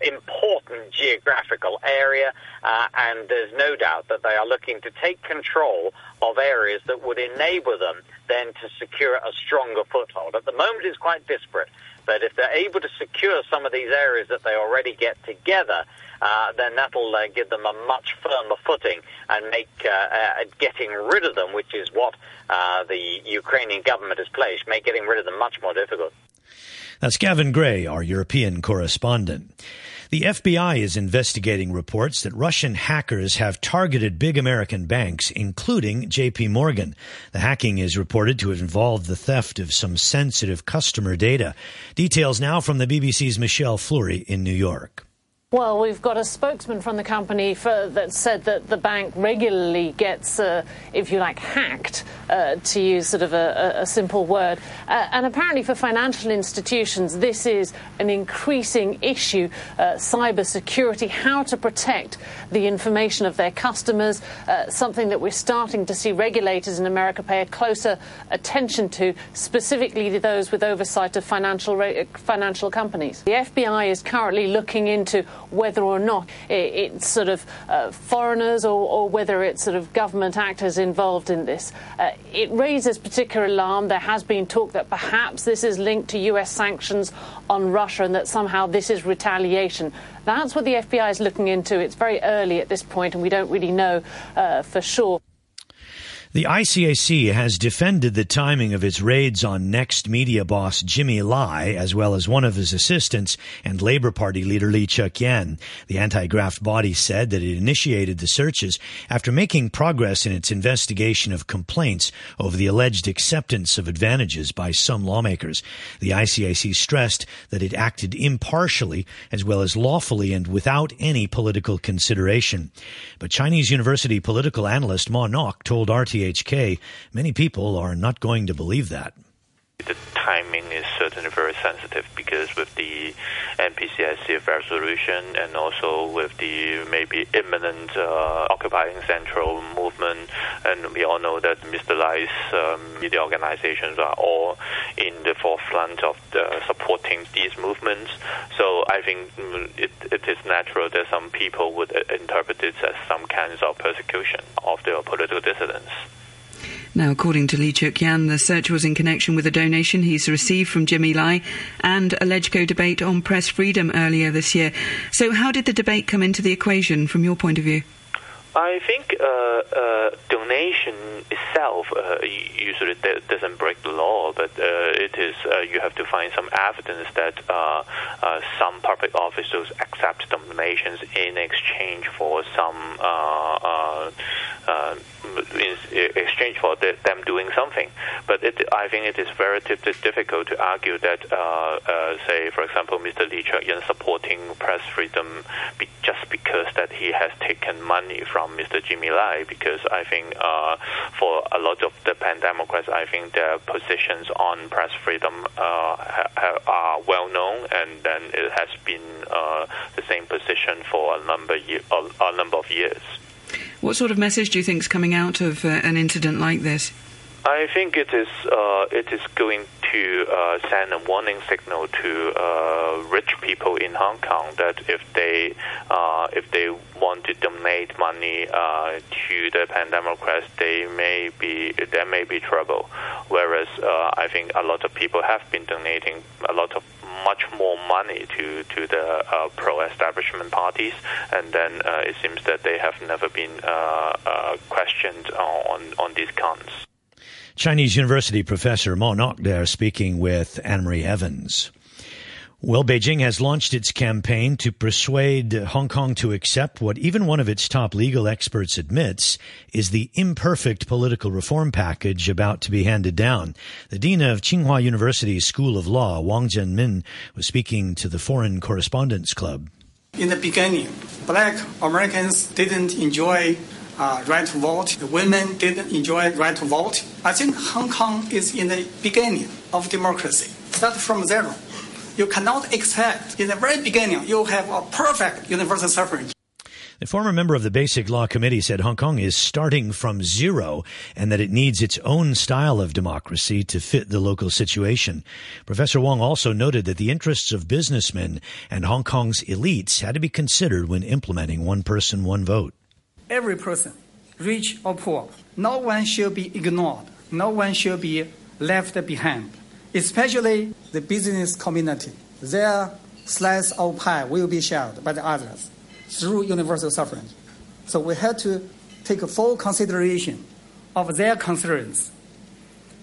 important geographical area, uh, and there's no doubt that they are looking to take control of areas that would enable them then to secure a stronger foothold. At the moment, it's quite disparate, but if they're able to secure some of these areas that they already get together, uh, then that'll uh, give them a much firmer footing and make uh, getting rid of them, which is what the Ukrainian government has pledged, make getting rid of them much more difficult. That's Gavin Gray, our European correspondent. The FBI is investigating reports that Russian hackers have targeted big American banks, including JP Morgan. The hacking is reported to have involved the theft of some sensitive customer data. Details now from the BBC's Michelle Fleury in New York. Well, we've got a spokesman from the company for, that said that the bank regularly gets, uh, if you like, hacked, uh, to use sort of a, a simple word. Uh, and apparently, for financial institutions, this is an increasing issue uh, cyber security, how to protect the information of their customers, uh, something that we're starting to see regulators in America pay a closer attention to, specifically those with oversight of financial, financial companies. The FBI is currently looking into whether or not it's sort of uh, foreigners or, or, whether it's sort of government actors involved in this. Uh, it raises particular alarm. There has been talk that perhaps this is linked to US sanctions on Russia and that somehow this is retaliation. That's what the FBI is looking into. It's very early at this point, and we don't really know uh, for sure. The ICAC has defended the timing of its raids on Next media boss Jimmy Lai, as well as one of his assistants and Labour Party leader Lee Cheuk-yan. The anti-graft body said that it initiated the searches after making progress in its investigation of complaints over the alleged acceptance of advantages by some lawmakers. The ICAC stressed that it acted impartially as well as lawfully and without any political consideration. But Chinese University political analyst Ma Ngok told RTHK Many people are not going to believe that. The timing is certainly very sensitive because with the NPCSC resolution and also with the maybe imminent uh, occupying central movement, and we all know that Mr. Lai's um, media organizations are all in the forefront of the supporting these movements. So I think mm, it, it is natural that some people would interpret this as some kinds of persecution of their political dissidents. Now, according to Lee Cheuk-yan, the search was in connection with a donation he's received from Jimmy Lai and a LegCo debate on press freedom earlier this year. So how did the debate come into the equation from your point of view? I think uh, uh, donation itself uh, usually doesn't break the law, but uh, it is uh, you have to find some evidence that uh, some public officials accept donations in exchange for some in exchange for them doing something. But it, I think it is very difficult to argue that, say, for example, Mr. Lee Cheuk-yan supporting press freedom be, just because that he has taken money from Mr. Jimmy Lai, because I think uh, for a lot of the pan Democrats, I think their positions on press freedom uh, ha, are well known, and then it has been uh, the same position for a number, year, a, a number of years. What sort of message do you think is coming out of uh, an incident like this? I think it is uh, it is going to uh, send a warning signal to uh, rich people in Hong Kong that if they uh, if they want to donate money uh, to the Pan Democrats, they may be there may be trouble. Whereas uh, I think a lot of people have been donating a lot of much more money to to the uh, pro-establishment parties, and then uh, it seems that they have never been uh, uh questioned on on these counts. Chinese University professor Ma Ngok there speaking with Anne-Marie Evans. Well, Beijing has launched its campaign to persuade Hong Kong to accept what even one of its top legal experts admits is the imperfect political reform package about to be handed down. The dean of Tsinghua University's School of Law, Wang Zhenmin, was speaking to the Foreign Correspondents Club. In the beginning, black Americans didn't enjoy uh, right to vote. The women didn't enjoy right to vote. I think Hong Kong is in the beginning of democracy. Start from zero. You cannot expect in the very beginning you have a perfect universal suffrage. The former member of the Basic Law Committee said Hong Kong is starting from zero and that it needs its own style of democracy to fit the local situation. Professor Wong also noted that the interests of businessmen and Hong Kong's elites had to be considered when implementing one person, one vote every person, rich or poor, no one should be ignored, no one should be left behind, especially the business community. Their slice of pie will be shared by the others through universal suffrage. So we have to take full consideration of their concerns.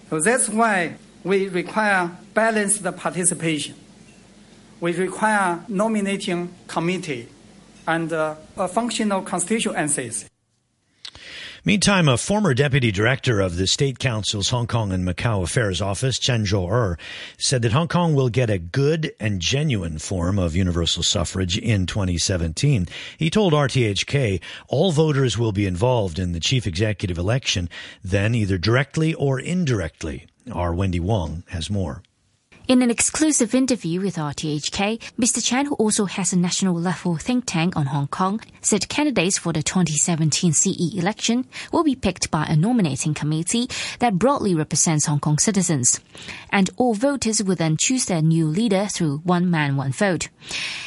So that's why we require balanced participation. We require nominating committee and uh, functional constituencies. Meantime, a former deputy director of the State Council's Hong Kong and Macau Affairs Office, Chen Zuoer, said that Hong Kong will get a good and genuine form of universal suffrage in 2017. He told RTHK all voters will be involved in the chief executive election, then either directly or indirectly. Our Wendy Wong has more. In an exclusive interview with RTHK, Mr. Chan, who also has a national level think tank on Hong Kong, said candidates for the 2017 CE election will be picked by a nominating committee that broadly represents Hong Kong citizens. And all voters will then choose their new leader through one man, one vote.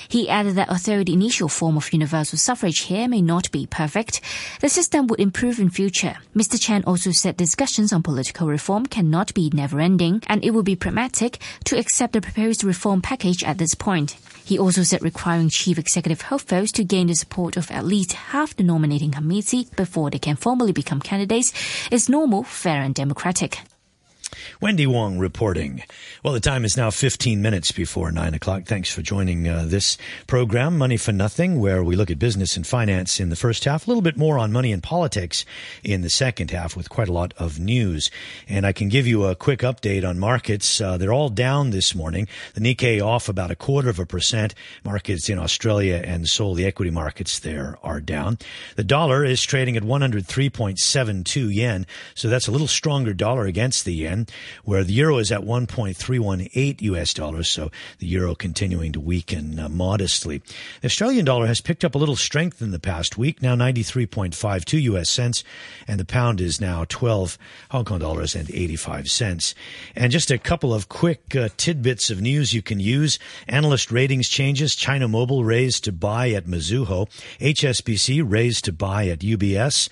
He added that although the initial form of universal suffrage here may not be perfect, the system would improve in future. Mr. Chan also said discussions on political reform cannot be never ending and it would be pragmatic to accept the proposed reform package at this point. He also said requiring chief executive votes to gain the support of at least half the nominating committee before they can formally become candidates is normal, fair and democratic. Wendy Wong reporting. Well, the time is now 15 minutes before 9 o'clock. Thanks for joining uh, this program, Money for Nothing, where we look at business and finance in the first half, a little bit more on money and politics in the second half with quite a lot of news. And I can give you a quick update on markets. Uh, they're all down this morning. The Nikkei off about a quarter of a percent. Markets in Australia and Seoul, the equity markets there are down. The dollar is trading at 103.72 yen. So that's a little stronger dollar against the yen where the euro is at 1.318 US dollars. So the euro continuing to weaken uh, modestly. The Australian dollar has picked up a little strength in the past week, now 93.52 US cents, and the pound is now 12 Hong Kong dollars and 85 cents. And just a couple of quick uh, tidbits of news you can use. Analyst ratings changes. China Mobile raised to buy at Mizuho. HSBC raised to buy at UBS.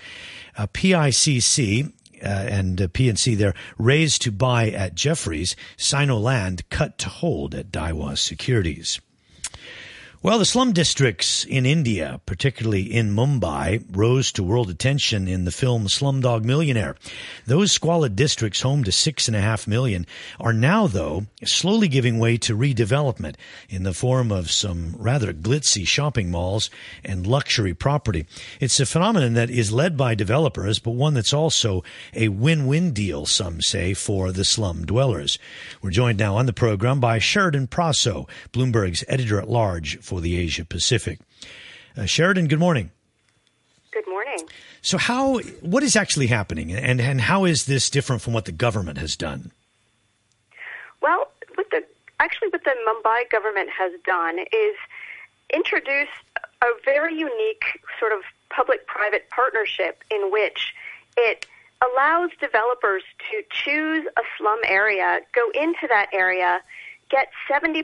Uh, PICC uh, and uh, PNC there raised to buy at Jefferies, Sinoland cut to hold at Daiwa Securities. Well, the slum districts in India, particularly in Mumbai, rose to world attention in the film Slumdog Millionaire. Those squalid districts, home to six and a half million, are now, though, slowly giving way to redevelopment in the form of some rather glitzy shopping malls and luxury property. It's a phenomenon that is led by developers, but one that's also a win-win deal, some say, for the slum dwellers. We're joined now on the program by Sheridan Prasso, Bloomberg's editor at large for the Asia Pacific. Uh, Sheridan, good morning. Good morning. So, how what is actually happening, and and how is this different from what the government has done? Well, what the actually what the Mumbai government has done is introduce a very unique sort of public-private partnership in which it allows developers to choose a slum area, go into that area, get 70%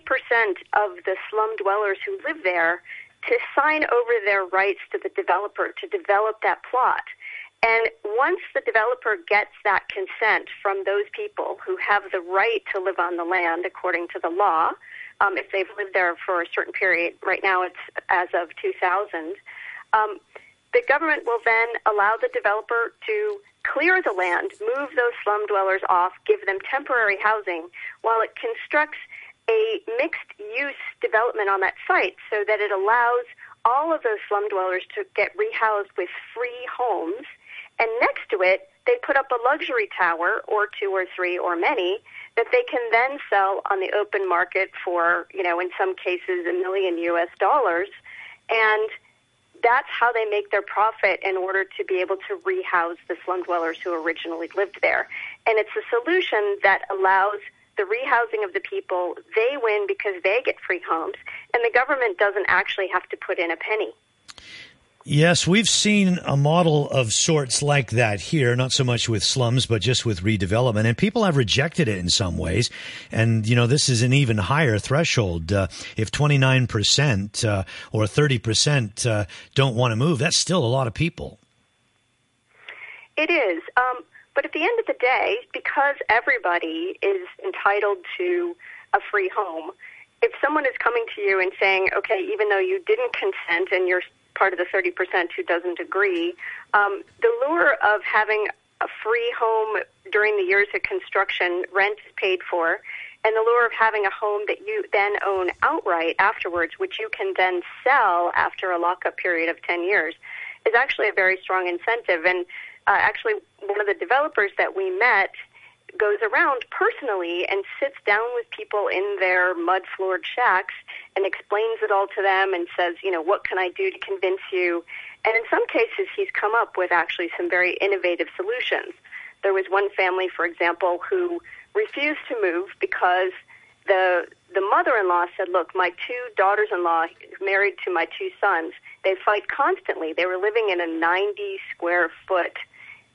of the slum dwellers who live there to sign over their rights to the developer to develop that plot. And once the developer gets that consent from those people who have the right to live on the land according to the law, um, if they've lived there for a certain period, right now it's as of 2000, um, the government will then allow the developer to clear the land, move those slum dwellers off, give them temporary housing, while it constructs a mixed use development on that site so that it allows all of those slum dwellers to get rehoused with free homes. And next to it, they put up a luxury tower or two or three or many that they can then sell on the open market for, you know, in some cases a million US dollars. And that's how they make their profit in order to be able to rehouse the slum dwellers who originally lived there. And it's a solution that allows the rehousing of the people. They win because they get free homes, and the government doesn't actually have to put in a penny. Yes, we've seen a model of sorts like that here, not so much with slums, but just with redevelopment. And people have rejected it in some ways. And, you know, this is an even higher threshold. Uh, if 29% uh, or 30% uh, don't want to move, that's still a lot of people. It is. Um, but at the end of the day, because everybody is entitled to a free home, if someone is coming to you and saying, okay, even though you didn't consent and you're part of the 30% who doesn't agree. Um, the lure of having a free home during the years of construction, rent is paid for, and the lure of having a home that you then own outright afterwards, which you can then sell after a lockup period of 10 years, is actually a very strong incentive. And uh, actually, one of the developers that we met goes around personally and sits down with people in their mud floored shacks and explains it all to them and says, you know, what can I do to convince you? And in some cases, he's come up with actually some very innovative solutions. There was one family, for example, who refused to move because the the mother-in-law said, "Look, my two daughters-in-law married to my two sons. They fight constantly. They were living in a 90 square foot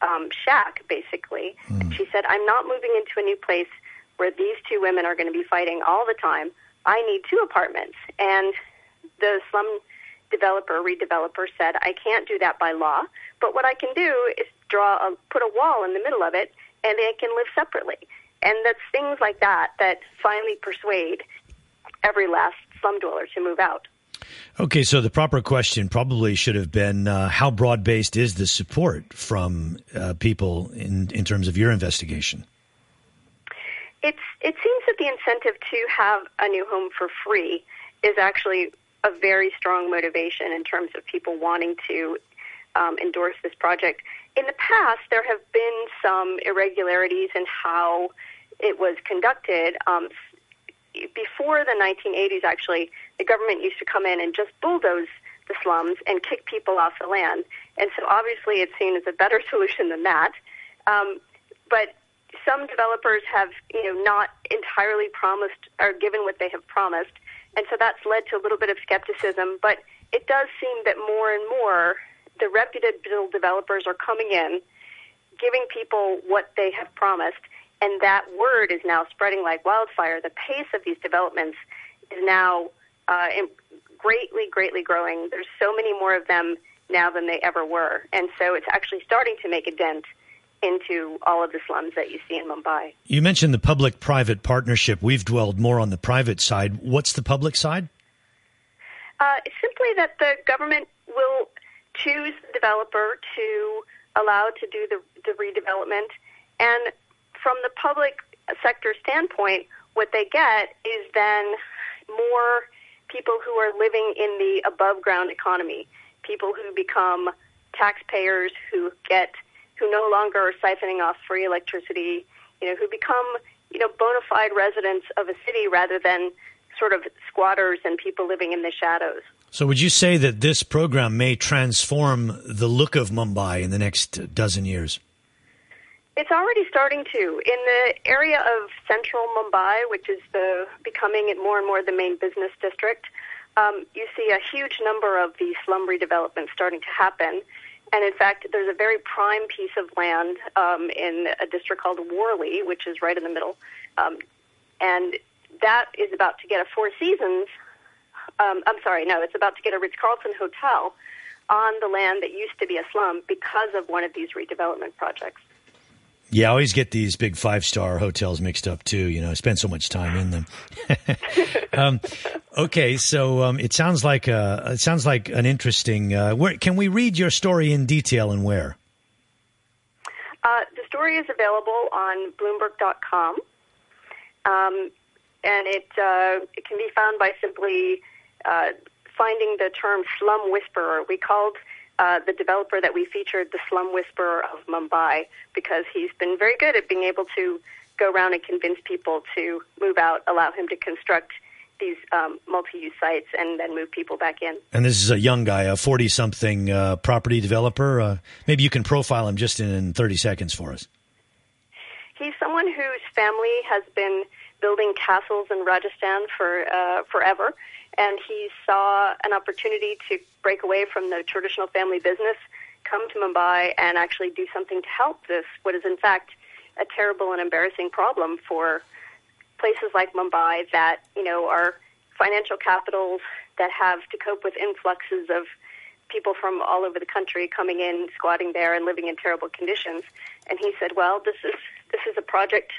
um, shack, basically. Mm. She said, I'm not moving into a new place where these two women are going to be fighting all the time. I need two apartments. And the slum developer, redeveloper said, I can't do that by law, but what I can do is draw a, put a wall in the middle of it and they can live separately. And that's things like that that finally persuade every last slum dweller to move out. Okay, so the proper question probably should have been uh, how broad based is the support from uh, people in, in terms of your investigation? It's, it seems that the incentive to have a new home for free is actually a very strong motivation in terms of people wanting to um, endorse this project. In the past, there have been some irregularities in how it was conducted. Um, before the 1980s, actually, the government used to come in and just bulldoze the slums and kick people off the land. And so obviously it's seen as a better solution than that. Um, but some developers have, you know, not entirely promised or given what they have promised. And so that's led to a little bit of skepticism. But it does seem that more and more the reputable developers are coming in, giving people what they have promised, and that word is now spreading like wildfire. The pace of these developments is now uh, greatly, greatly growing. There's so many more of them now than they ever were, and so it's actually starting to make a dent into all of the slums that you see in Mumbai. You mentioned the public-private partnership. We've dwelled more on the private side. What's the public side? Uh, simply that the government will choose the developer to allow to do the, the redevelopment, and from the public sector standpoint, what they get is then more people who are living in the above ground economy, people who become taxpayers who get who no longer are siphoning off free electricity, you know, who become, you know, bona fide residents of a city rather than sort of squatters and people living in the shadows. So, would you say that this program may transform the look of Mumbai in the next dozen years? It's already starting to. In the area of central Mumbai, which is the, becoming more and more the main business district, um, you see a huge number of these slum redevelopments starting to happen. And in fact, there's a very prime piece of land um, in a district called Worli, which is right in the middle. Um, and that is about to get a Four Seasons. Um, I'm sorry, no, it's about to get a Ritz Carlton hotel on the land that used to be a slum because of one of these redevelopment projects. Yeah, I always get these big five star hotels mixed up too. You know, I spend so much time in them. um, okay, so um, it sounds like a, it sounds like an interesting. Uh, where can we read your story in detail and where? Uh, the story is available on Bloomberg.com, um, and it uh, it can be found by simply uh, finding the term "slum whisperer." We called uh, the developer that we featured, the Slum Whisperer of Mumbai, because he's been very good at being able to go around and convince people to move out, allow him to construct these um, multi-use sites, and then move people back in. And this is a young guy, a forty-something uh, property developer. Uh, maybe you can profile him just in, in thirty seconds for us. He's someone whose family has been building castles in Rajasthan for uh, forever and he saw an opportunity to break away from the traditional family business, come to Mumbai, and actually do something to help this, what is in fact a terrible and embarrassing problem for places like Mumbai that, you know, are financial capitals that have to cope with influxes of people from all over the country coming in, squatting there, and living in terrible conditions. And he said, "Well, this is this is a project,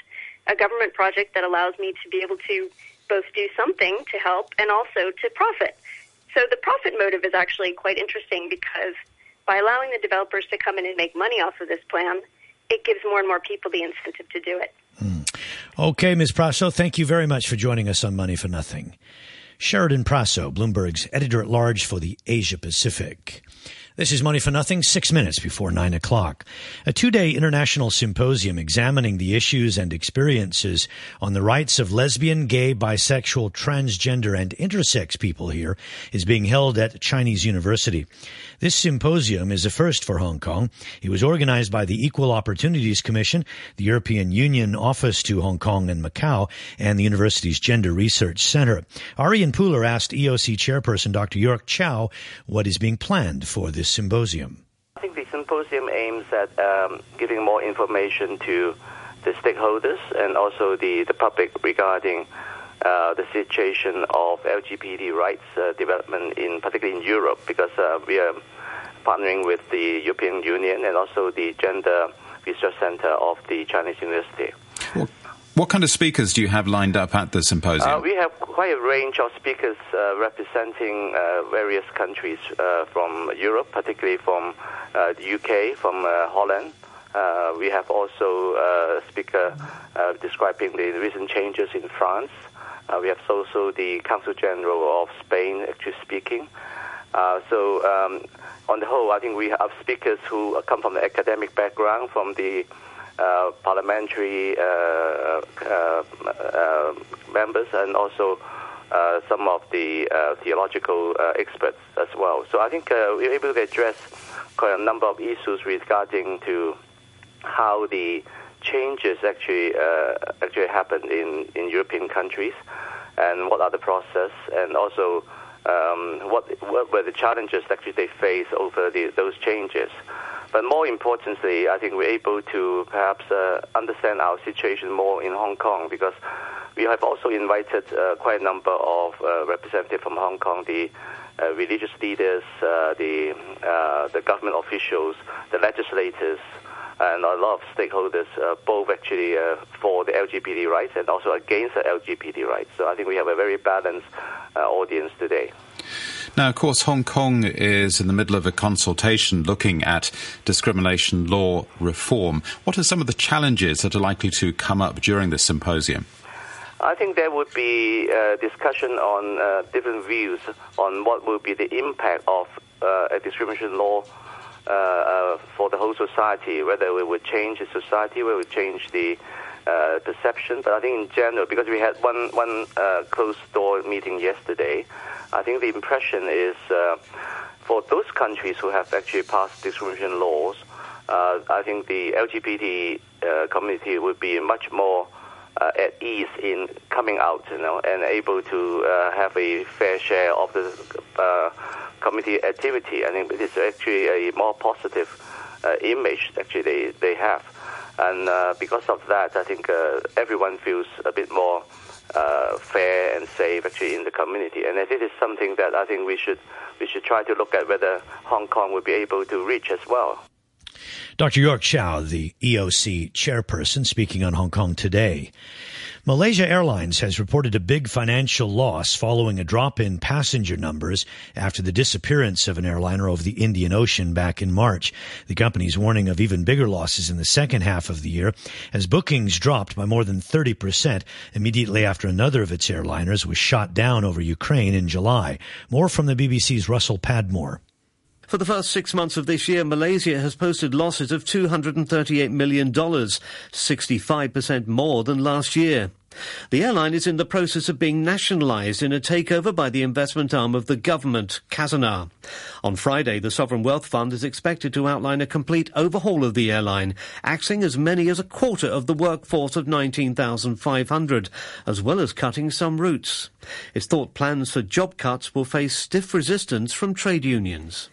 a government project that allows me to be able to both do something to help and also to profit. So the profit motive is actually quite interesting because by allowing the developers to come in and make money off of this plan, it gives more and more people the incentive to do it. Mm. Okay, Ms. Prasso, thank you very much for joining us on Money for Nothing. Sheridan Prasso, Bloomberg's editor at large for the Asia Pacific. This is Money for Nothing, six minutes before nine o'clock. A two day international symposium examining the issues and experiences on the rights of lesbian, gay, bisexual, transgender, and intersex people here is being held at Chinese University. This symposium is a first for Hong Kong. It was organized by the Equal Opportunities Commission, the European Union Office to Hong Kong and Macau, and the university's Gender Research Center. Arian Pooler asked EOC chairperson Dr. York Chow what is being planned for this symposium. I think the symposium aims at um, giving more information to the stakeholders and also the, the public regarding uh, the situation of LGBT rights uh, development in particularly in Europe because uh, we are partnering with the European Union and also the Gender Research Center of the Chinese University. Well, what kind of speakers do you have lined up at the symposium? Uh, we have quite a range of speakers uh, representing uh, various countries uh, from Europe, particularly from uh, the UK, from uh, Holland. we have also a speaker describing the recent changes in France. We have also the Council General of Spain actually speaking. so, um, on the whole, I think we have speakers who come from the academic background, from the uh, parliamentary uh, uh, members and also some of the theological experts as well. So I think we're able to address quite a number of issues regarding to how the changes actually actually happened in, in European countries and what are the process and also um, what, what were the challenges actually they face over the, those changes. But more importantly, I think we're able to perhaps uh, understand our situation more in Hong Kong because we have also invited uh, quite a number of uh, representatives from Hong Kong, the uh, religious leaders, uh, the uh, the government officials, the legislators, and a lot of stakeholders, both actually for the LGBT rights and also against the LGBT rights. So I think we have a very balanced audience today. Now, of course, Hong Kong is in the middle of a consultation looking at discrimination law reform. What are some of the challenges that are likely to come up during this symposium? I think there would be uh, discussion on uh, different views on what will be the impact of uh, a discrimination law uh, uh, for the whole society, whether we would change the society, whether it would change the uh, perception. But I think in general, because we had one one uh, closed door meeting yesterday, I think the impression is uh, for those countries who have actually passed discrimination laws, uh, I think the LGBT community would be much more at ease in coming out, you know, and able to have a fair share of the community activity. I think it is actually a more positive uh, image actually they, they have. And uh, because of that, I think uh, everyone feels a bit more uh, fair and safe actually in the community. And I think it is something that I think we should we should try to look at whether Hong Kong will be able to reach as well. Dr. York Chow, the EOC chairperson, speaking on Hong Kong today. Malaysia Airlines has reported a big financial loss following a drop in passenger numbers after the disappearance of an airliner over the Indian Ocean back in March. The company's warning of even bigger losses in the second half of the year as bookings dropped by more than 30% immediately after another of its airliners was shot down over Ukraine in July. More from the BBC's Russell Padmore. For the first six months of this year, Malaysia has posted losses of $238 million, 65% more than last year. The airline is in the process of being nationalised in a takeover by the investment arm of the government, Khazanah. On Friday, the Sovereign Wealth Fund is expected to outline a complete overhaul of the airline, axing as many as a quarter of the workforce of 19,500, as well as cutting some routes. It's thought plans for job cuts will face stiff resistance from trade unions.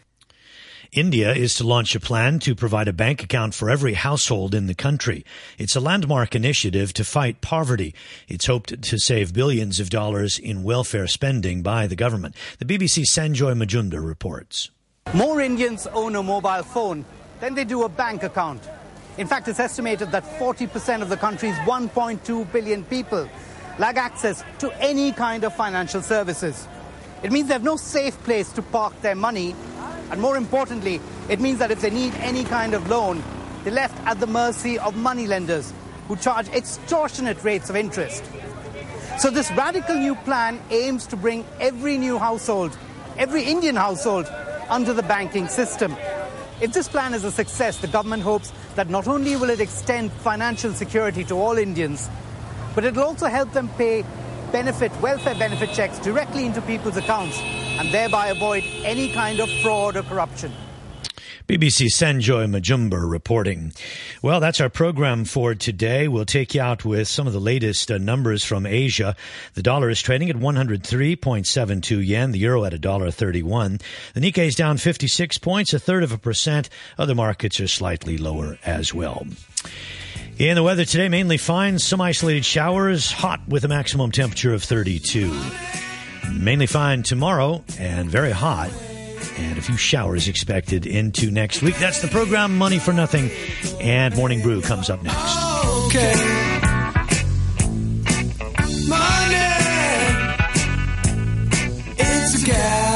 India is to launch a plan to provide a bank account for every household in the country. It's a landmark initiative to fight poverty. It's hoped to save billions of dollars in welfare spending by the government. The BBC's Sanjoy Majumdar reports. More Indians own a mobile phone than they do a bank account. In fact, it's estimated that 40% of the country's 1.2 billion people lack access to any kind of financial services. It means they have no safe place to park their money and more importantly, it means that if they need any kind of loan, they're left at the mercy of moneylenders who charge extortionate rates of interest. So this radical new plan aims to bring every new household, every Indian household, under the banking system. If this plan is a success, the government hopes that not only will it extend financial security to all Indians, but it will also help them pay benefit, welfare benefit checks directly into people's accounts and thereby avoid any kind of fraud or corruption. BBC Sanjoy Majumdar reporting. Well, that's our program for today. We'll take you out with some of the latest uh, numbers from Asia. The dollar is trading at 103.72 yen, the euro at $1.31. The Nikkei is down 56 points, a third of a percent. Other markets are slightly lower as well. In the weather today, mainly fine, some isolated showers, hot with a maximum temperature of 32. Mainly fine tomorrow and very hot. And a few showers expected into next week. That's the program Money for Nothing. And Morning Brew comes up next. Okay. Money. It's a gas.